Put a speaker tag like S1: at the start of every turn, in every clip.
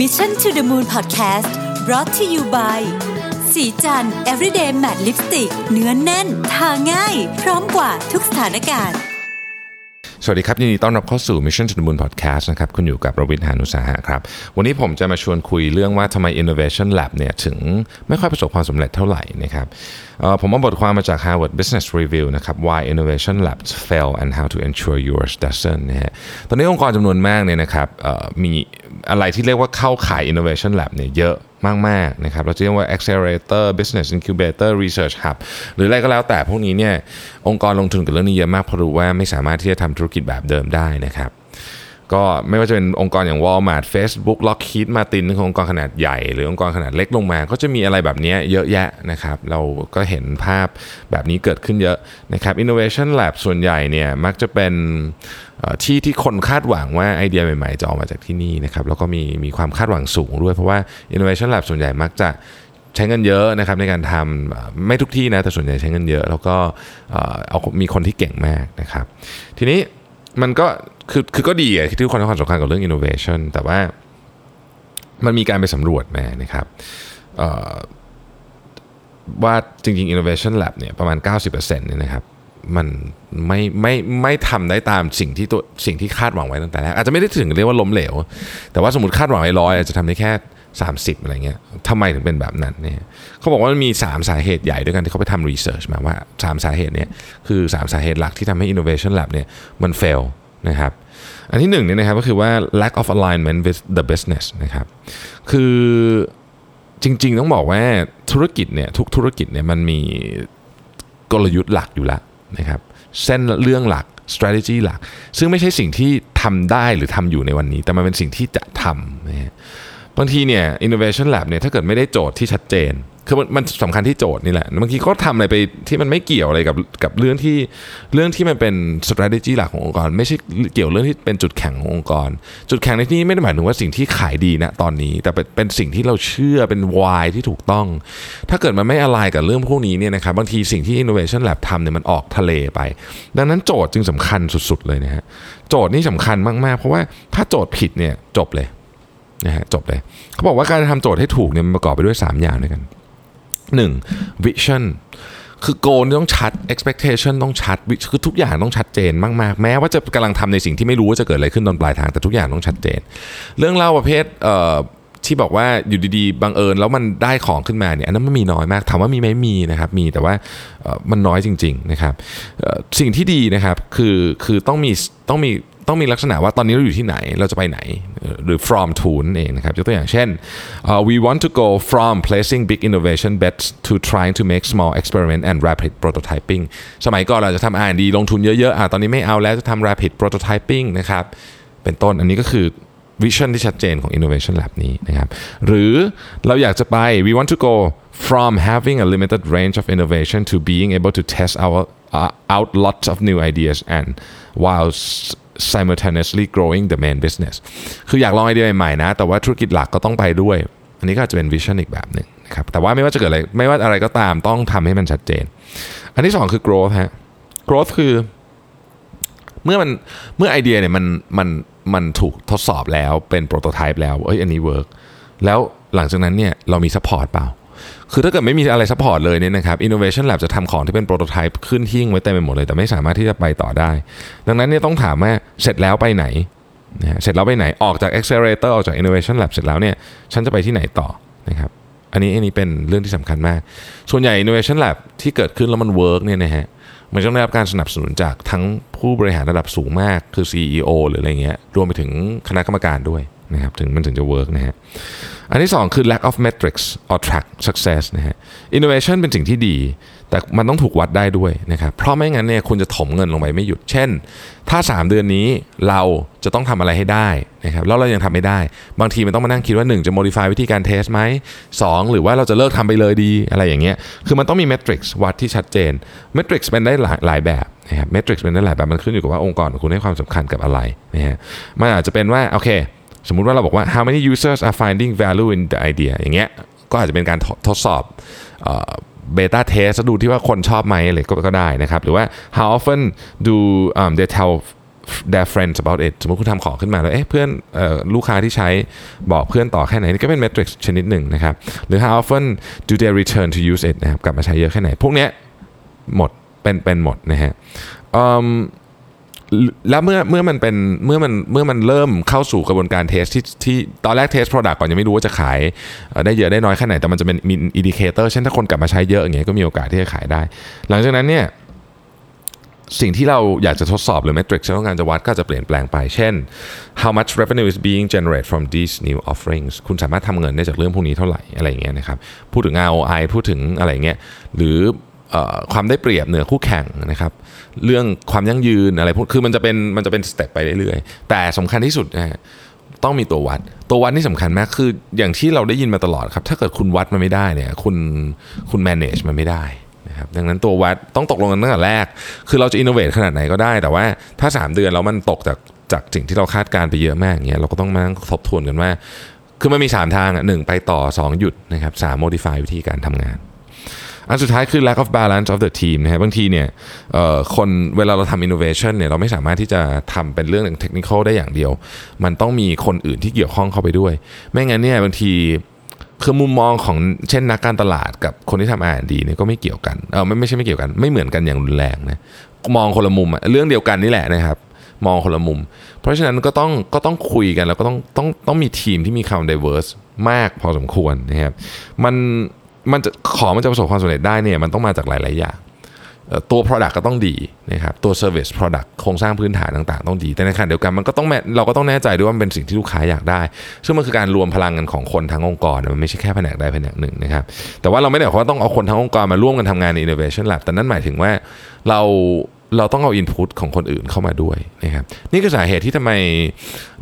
S1: Mission to the Moon Podcast brought to you by สีจัน everyday matte lipstick เนื้อนแน่น ทาง่าย พร้อมกว่าทุกสถานการณ์
S2: สวัสดีครับยินดีต้อนรับเข้าสู่ Mission to the Moon Podcast นะครับ คุณอยู่กับประวิทยานุสาหะครับ วันนี้ผมจะมาชวนคุยเรื่องว่าทำไม Innovation Lab เนี่ยถึงไม่ค่อยประสบความสำเร็จเท่าไหร่นะครับผมเอาบทความมาจาก Harvard Business Review นะครับ Why Innovation Labs Fail and How to Ensure Yours Doesn't นะฮะตอนนี้องค์กรจำนวนมากเนี่ยนะครับมี อะไรที่เรียกว่าเข้าขาย Innovation Lab เนี่ยเยอะมากๆนะครับเราจะเรียกว่า accelerator business incubator research hub หรืออะไรก็แล้วแต่พวกนี้เนี่ยองค์กรลงทุนกับเรื่องนี้เยอะมากเพราะรู้ว่าไม่สามารถที่จะทำธุรกิจแบบเดิมได้นะครับ ก็ไม่ว่าจะเป็นองค์กรอย่าง Walmart Facebook Lockheed Martin ขององค์กรขนาดใหญ่ หรือองค์กรขนาดเล็กลงมา ก็จะมีอะไรแบบนี้เยอะแยะนะครับ เราก็เห็นภาพแบบนี้เกิดขึ้นเยอะนะครับ Innovation Lab ส่วนใหญ่เนี่ยมักจะเป็นที่ที่คนคาดหวังว่าไอเดียใหม่ๆจะออกมาจากที่นี่นะครับแล้วก็มีมีความคาดหวังสูงด้วยเพราะว่า Innovation Lab ส่วนใหญ่มักจะใช้เงินเยอะนะครับในการทำไม่ทุกที่นะแต่ส่วนใหญ่ใช้เงินเยอะ แล้วก็เอามีคนที่เก่งมากนะครับ ทีนี้ มันก็คือคือก็ดีอะที่ทุกคนให้ความสำคัญกับเรื่อง innovation แต่ว่ามันมีการไปสำรวจมานะครับว่าจริง ๆ innovation lab เนี่ยประมาณ 90%เนี่ยนะครับมันไม่ไม่ไม่ทำได้ตามสิ่งที่ตัวสิ่งที่คาดหวังไว้ตั้งแต่แรกอาจจะไม่ได้ถึงเรียกว่าล้มเหลว แต่ว่าสมมติคาดหวังไว้ร้อยอาจจะทำได้แค่ 30 อะไรเงี้ยทำไมถึงเป็นแบบนั้นเนี่ยเขาบอกว่ามันมี 3 สาเหตุใหญ่ด้วยกันที่เขาไปทำรีเสิร์ชมาว่า 3 สาเหตุเนี่ยคือ 3 สาเหตุหลักที่ทำให้ innovation lab เนี่ยมัน fail นะครับอันที่หนึ่งเนี่ยนะครับก็คือว่า lack of alignment with the business นะครับคือจริงๆต้องบอกว่าธุรกิจเนี่ยทุกธุรกิจเนี่ยมันมีกลยุทธ์หลักอยู่แล้วนะครับเส้นเรื่องหลัก strategy หลัก ซึ่งไม่ใช่สิ่งที่ทำได้หรือทำอยู่ในวันนี้ แต่มันเป็นสิ่งที่จะทำนะฮะ บางทีเนี่ย innovation lab เนี่ยถ้าเกิดไม่ได้โจทย์ที่ชัดเจน คือมันมันสำคัญที่โจทย์นี่แหละบางทีก็ทำอะไรไปที่มันไม่เกี่ยวอะไรกับกับเรื่องที่เรื่องที่มันเป็น strategy หลักขององค์กร ไม่ใช่เกี่ยวเรื่องที่เป็นจุดแข็งขององค์กร จุดแข็งในที่นี้ไม่ได้หมายถึงว่าสิ่งที่ขายดีนะตอนนี้ แต่เป็นเป็นสิ่งที่เราเชื่อเป็น why ที่ถูกต้อง ถ้าเกิดมันไม่อะไรกับเรื่องพวกนี้เนี่ยนะครับบางทีสิ่งที่ innovation lab ทำเนี่ยมันออกทะเลไป ดังนั้นโจทย์จึงสำคัญสุด ๆ เลยนะฮะโจทย์นี่สำคัญมากๆ เพราะว่าถ้าโจทย์ผิดเนี่ยจบเลย นะฮะจบเลย เขาบอกว่าการทำโจทย์ให้ถูกเนี่ยมันประกอบไปด้วย 3 อย่างด้วยกัน 1. vision คือโกนต้องชัด expectation ต้องชัด คือทุกอย่างต้องชัดเจนมาก ๆ แม้ว่าจะกำลังทำในสิ่งที่ไม่รู้ว่าจะเกิดอะไรขึ้นตอนปลายทางแต่ทุกอย่างต้องชัดเจน เรื่องเล่าประเภทเที่บอกว่าอยู่ดีๆบังเอิญแล้วมันได้ของขึ้นมาเนี่ยอันนั้นมันมีน้อยมากถามว่ามีไหมมีนะครับมีแต่ว่ามันน้อยจริง ๆ นะครับสิ่งที่ดีนะครับคือคือต้องมีต้องมี ต้องมีลักษณะว่าตอนนี้เราอยู่ที่ไหนเราจะไปไหนหรือ from to นั่นเองนะครับยกตัวอย่างเช่น uh, we want to go from placing big innovation bets to trying to make small experiment and rapid prototyping สมัยก่อนเราจะทำ R&D ลงทุนเยอะๆอะตอนนี้ไม่เอาแล้วจะทำ rapid prototyping นะครับเป็นต้นอันนี้ก็คือวิชั่นที่ชัดเจนของ innovation lab นี้นะครับหรือเราอยากจะไป we want to go from having a limited range of innovation to being able to test our uh, out lots of new ideas and while simultaneously growing the main business คืออยากลองไอเดียใหม่ๆนะ แต่ว่าธุรกิจหลักก็ต้องไปด้วย อันนี้ก็อาจจะเป็นวิชั่นอีกแบบหนึ่งนะครับ แต่ว่าไม่ว่าจะเกิดอะไร ไม่ว่าอะไรก็ตามต้องทำให้มันชัดเจน อันที่สองคือ growth ฮะ growth คือเมื่อมันเมื่อไอเดียเนี่ยมันมันมันถูกทดสอบแล้วเป็น prototype แล้วเอ้ยอันนี้ work แล้วหลังจากนั้นเนี่ยเรามี support เปล่า คือถ้าเกิดไม่มีอะไร support เลยเนี่ยนะครับ Innovation Lab จะทำของที่เป็น prototype ขึ้นหิ้งไว้เต็มไปหมดเลย แต่ไม่สามารถที่จะไปต่อได้ ดังนั้นเนี่ยต้องถามว่าเสร็จแล้วไปไหนนะฮะเสร็จแล้วไปไหนออกจาก Accelerator ออกจาก Innovation Lab เสร็จแล้วเนี่ยฉันจะไปที่ไหนต่อนะครับอันนี้อันนี้เป็นเรื่องที่สำคัญมาก ส่วนใหญ่ Innovation Lab ที่เกิดขึ้นแล้วมัน work เนี่ยนะฮะมันต้องได้รับการสนับสนุนจากทั้งผู้บริหารระดับสูงมากคือ CEO หรืออะไรเงี้ยรวมไปถึงคณะกรรมการด้วย นะครับถึงมันถึงจะ work นะฮะอันที่ 2 คือ lack of metrics to track success นะฮะ innovation เป็นสิ่งที่ดี แต่มันต้องถูกวัดได้ด้วยนะครับเพราะไม่งั้นเนี่ยคุณจะถมเงินลงไปไม่หยุด เช่น ถ้า 3 เดือนนี้เราจะต้องทำอะไรให้ได้นะครับแล้วเรายังทำไม่ได้ บางทีมันต้องมานั่งคิดว่า 1 จะ modify วิธีการ test ไหม2 หรือว่าเราจะเลิกทำไปเลยดีอะไรอย่างเงี้ยคือมันต้องมี metrics วัดที่ชัดเจน metrics เป็นได้หลายหลายแบบนะครับ metrics เป็นได้หลายแบบมันขึ้นอยู่กับว่าองค์กรของคุณให้ความสำคัญกับอะไรนะฮะมันอาจจะเป็นว่าโอเค สมมุติว่าเราบอกว่า how many users are finding value in the idea อย่างเงี้ยก็อาจจะเป็นการทดสอบ beta test ดูที่ว่าคนชอบไหมอะไรก็ได้นะครับ หรือว่า how often do um, they tell their friends about it สมมติคุณทำของขึ้นมาแล้ว เอ๊ะเพื่อน เอ่อลูกค้าที่ใช้บอกเพื่อนต่อแค่ไหน นี่ก็เป็น metric ชนิดหนึ่งนะครับ หรือ how often do they return to use it นะครับ กลับมาใช้เยอะแค่ไหน พวกเนี้ยหมด เป็น เป็นหมดนะฮะอืม แล้วเมื่อเมื่อมันเป็นเมื่อมันเมื่อมันเริ่มเข้าสู่กระบวนการ test ที่ที่ตอนแรก test product ก่อนยังไม่รู้ว่าจะขายได้เยอะได้น้อยแค่ไหนแต่มันจะเป็นมี indicator เช่นถ้าคนกลับมาใช้เยอะอย่างเงี้ยก็มีโอกาสที่จะขายได้ หลังจากนั้นเนี่ยสิ่งที่เราอยากจะทดสอบหรือ metric ที่ต้องการจะวัดก็จะเปลี่ยนแปลงไป เช่น how much revenue is being generated from these new offerings คุณสามารถทำเงินได้จากเรื่องพวกนี้เท่าไหร่อะไรอย่างเงี้ยนะครับ พูดถึง ROI พูดถึงอะไรเงี้ย หรือ ความได้เปรียบเหนือคู่แข่งนะครับ เรื่องความยั่งยืนอะไรพวกคือมันจะเป็นมันจะเป็น step ไปเรื่อยๆ แต่สำคัญที่สุดนะต้องมีตัววัด ตัววัดนี่สำคัญมากคืออย่างที่เราได้ยินมาตลอดครับ ถ้าเกิดคุณวัดมันไม่ได้เนี่ยคุณคุณ manage มันไม่ได้นะครับดังนั้นตัววัดต้องตกลงกันตั้งแต่แรก คือเราจะ innovate ขนาดไหนก็ได้ แต่ว่าถ้า 3 เดือนแล้วมันตกจากจากสิ่งที่เราคาดการณ์ไปเยอะมากอย่างเงี้ยเราก็ต้องมาทบทวนกันว่า คือมันมี 3 ทางอะหนึ่งไปต่อ 2 หยุดนะครับสาม modify วิธีการทำงาน อันสุดท้ายคือ lack of balance of the team นะฮะบางทีเนี่ยคนเวลาเราทำ innovation เนี่ยเราไม่สามารถที่จะทำเป็นเรื่องเทคนิคได้อย่างเดียว มันต้องมีคนอื่นที่เกี่ยวข้องเข้าไปด้วย ไม่งั้นเนี่ยบางทีคือมุมมองของเช่นนักการตลาดกับคนที่ทำ R&D เนี่ยก็ไม่เกี่ยวกันเออไม่ไม่ใช่ไม่เกี่ยวกัน ไม่เหมือนกันอย่างรุนแรงนะมองคนละมุมเรื่องเดียวกันนี่แหละนะครับมองคนละมุม เพราะฉะนั้นก็ต้องก็ต้องคุยกันแล้วก็ต้องต้องต้องมีทีมที่มีความ diverse มากพอสมควรนะครับมัน มันจะของมันจะประสบความสำเร็จได้เนี่ยมันต้องมาจากหลาย ๆ อย่างตัว Product ก็ต้องดีนะครับตัว Service Product โครงสร้างพื้นฐานต่าง ๆ ต้องดี แต่ในขณะเดียวกันมันก็ต้องแม่เราก็ต้องแน่ใจด้วยว่ามันเป็นสิ่งที่ลูกค้าอยากได้ ซึ่งมันคือการรวมพลังกันของคนทั้งองค์กรมันไม่ใช่แค่แผนกใดแผนกหนึ่งนะครับแต่ว่าเราไม่ได้บอกว่าต้องเอาคนทั้งองค์กรมาร่วมกันทำงานใน Innovation Lab แต่นั่นหมายถึงว่าเราเราต้องเอา input ของคนอื่นเข้ามาด้วยนะครับนี่คือสาเหตุที่ทำไม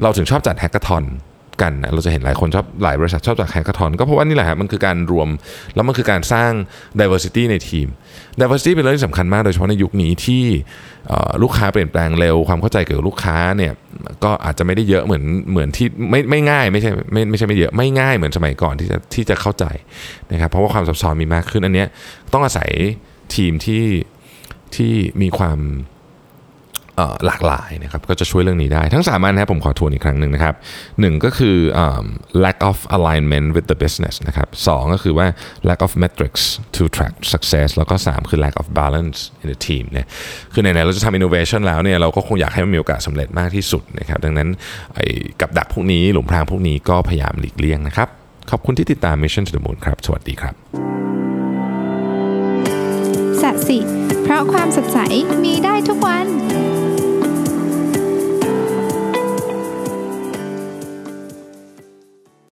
S2: เราถึงชอบจัด hackathon กันนะเราจะเห็นหลายคนชอบหลายบริษัทชอบจัด hackathon ก็เพราะว่านี่แหละฮะมันคือการรวม แล้วมันคือการสร้าง diversity ในทีม diversity เป็นเรื่องที่สำคัญมากโดยเฉพาะในยุคนี้ที่ลูกค้าเปลี่ยนแปลงเร็วความเข้าใจเกี่ยวกับลูกค้าเนี่ยก็อาจจะไม่ได้เยอะเหมือนเหมือนที่ไม่ไม่ง่ายไม่ใช่ไม่ไม่ใช่ไม่เยอะไม่ง่ายเหมือนสมัยก่อนที่จะที่จะเข้าใจนะครับเพราะว่าความซับซ้อนมีมากขึ้นอันเนี้ยต้องอาศัยทีมที่ที่มีความ หลากหลายนะครับก็จะช่วยเรื่องนี้ได้ทั้ง3อันนะครับผมขอทวนอีกครั้งหนึ่งนะครับหนึ่งก็คืออ lack of alignment with the business นะครับสองก็คือว่า lack of metrics to track success แล้วก็ 3 คือ lack of balance in the team เนี่ยคือไหนๆเราจะทำ innovation แล้วเนี่ยเราก็คงอยากให้มันมีโอกาสสำเร็จมากที่สุดนะครับดังนั้นไอ้กับดักพวกนี้หลุมพรางพวกนี้ก็พยายามหลีกเลี่ยงนะครับขอบคุณที่ติดตาม Mission to the Moon ครับสวัสดีครับ
S3: สัสิเพราะความสดใสมีได้ทุกวัน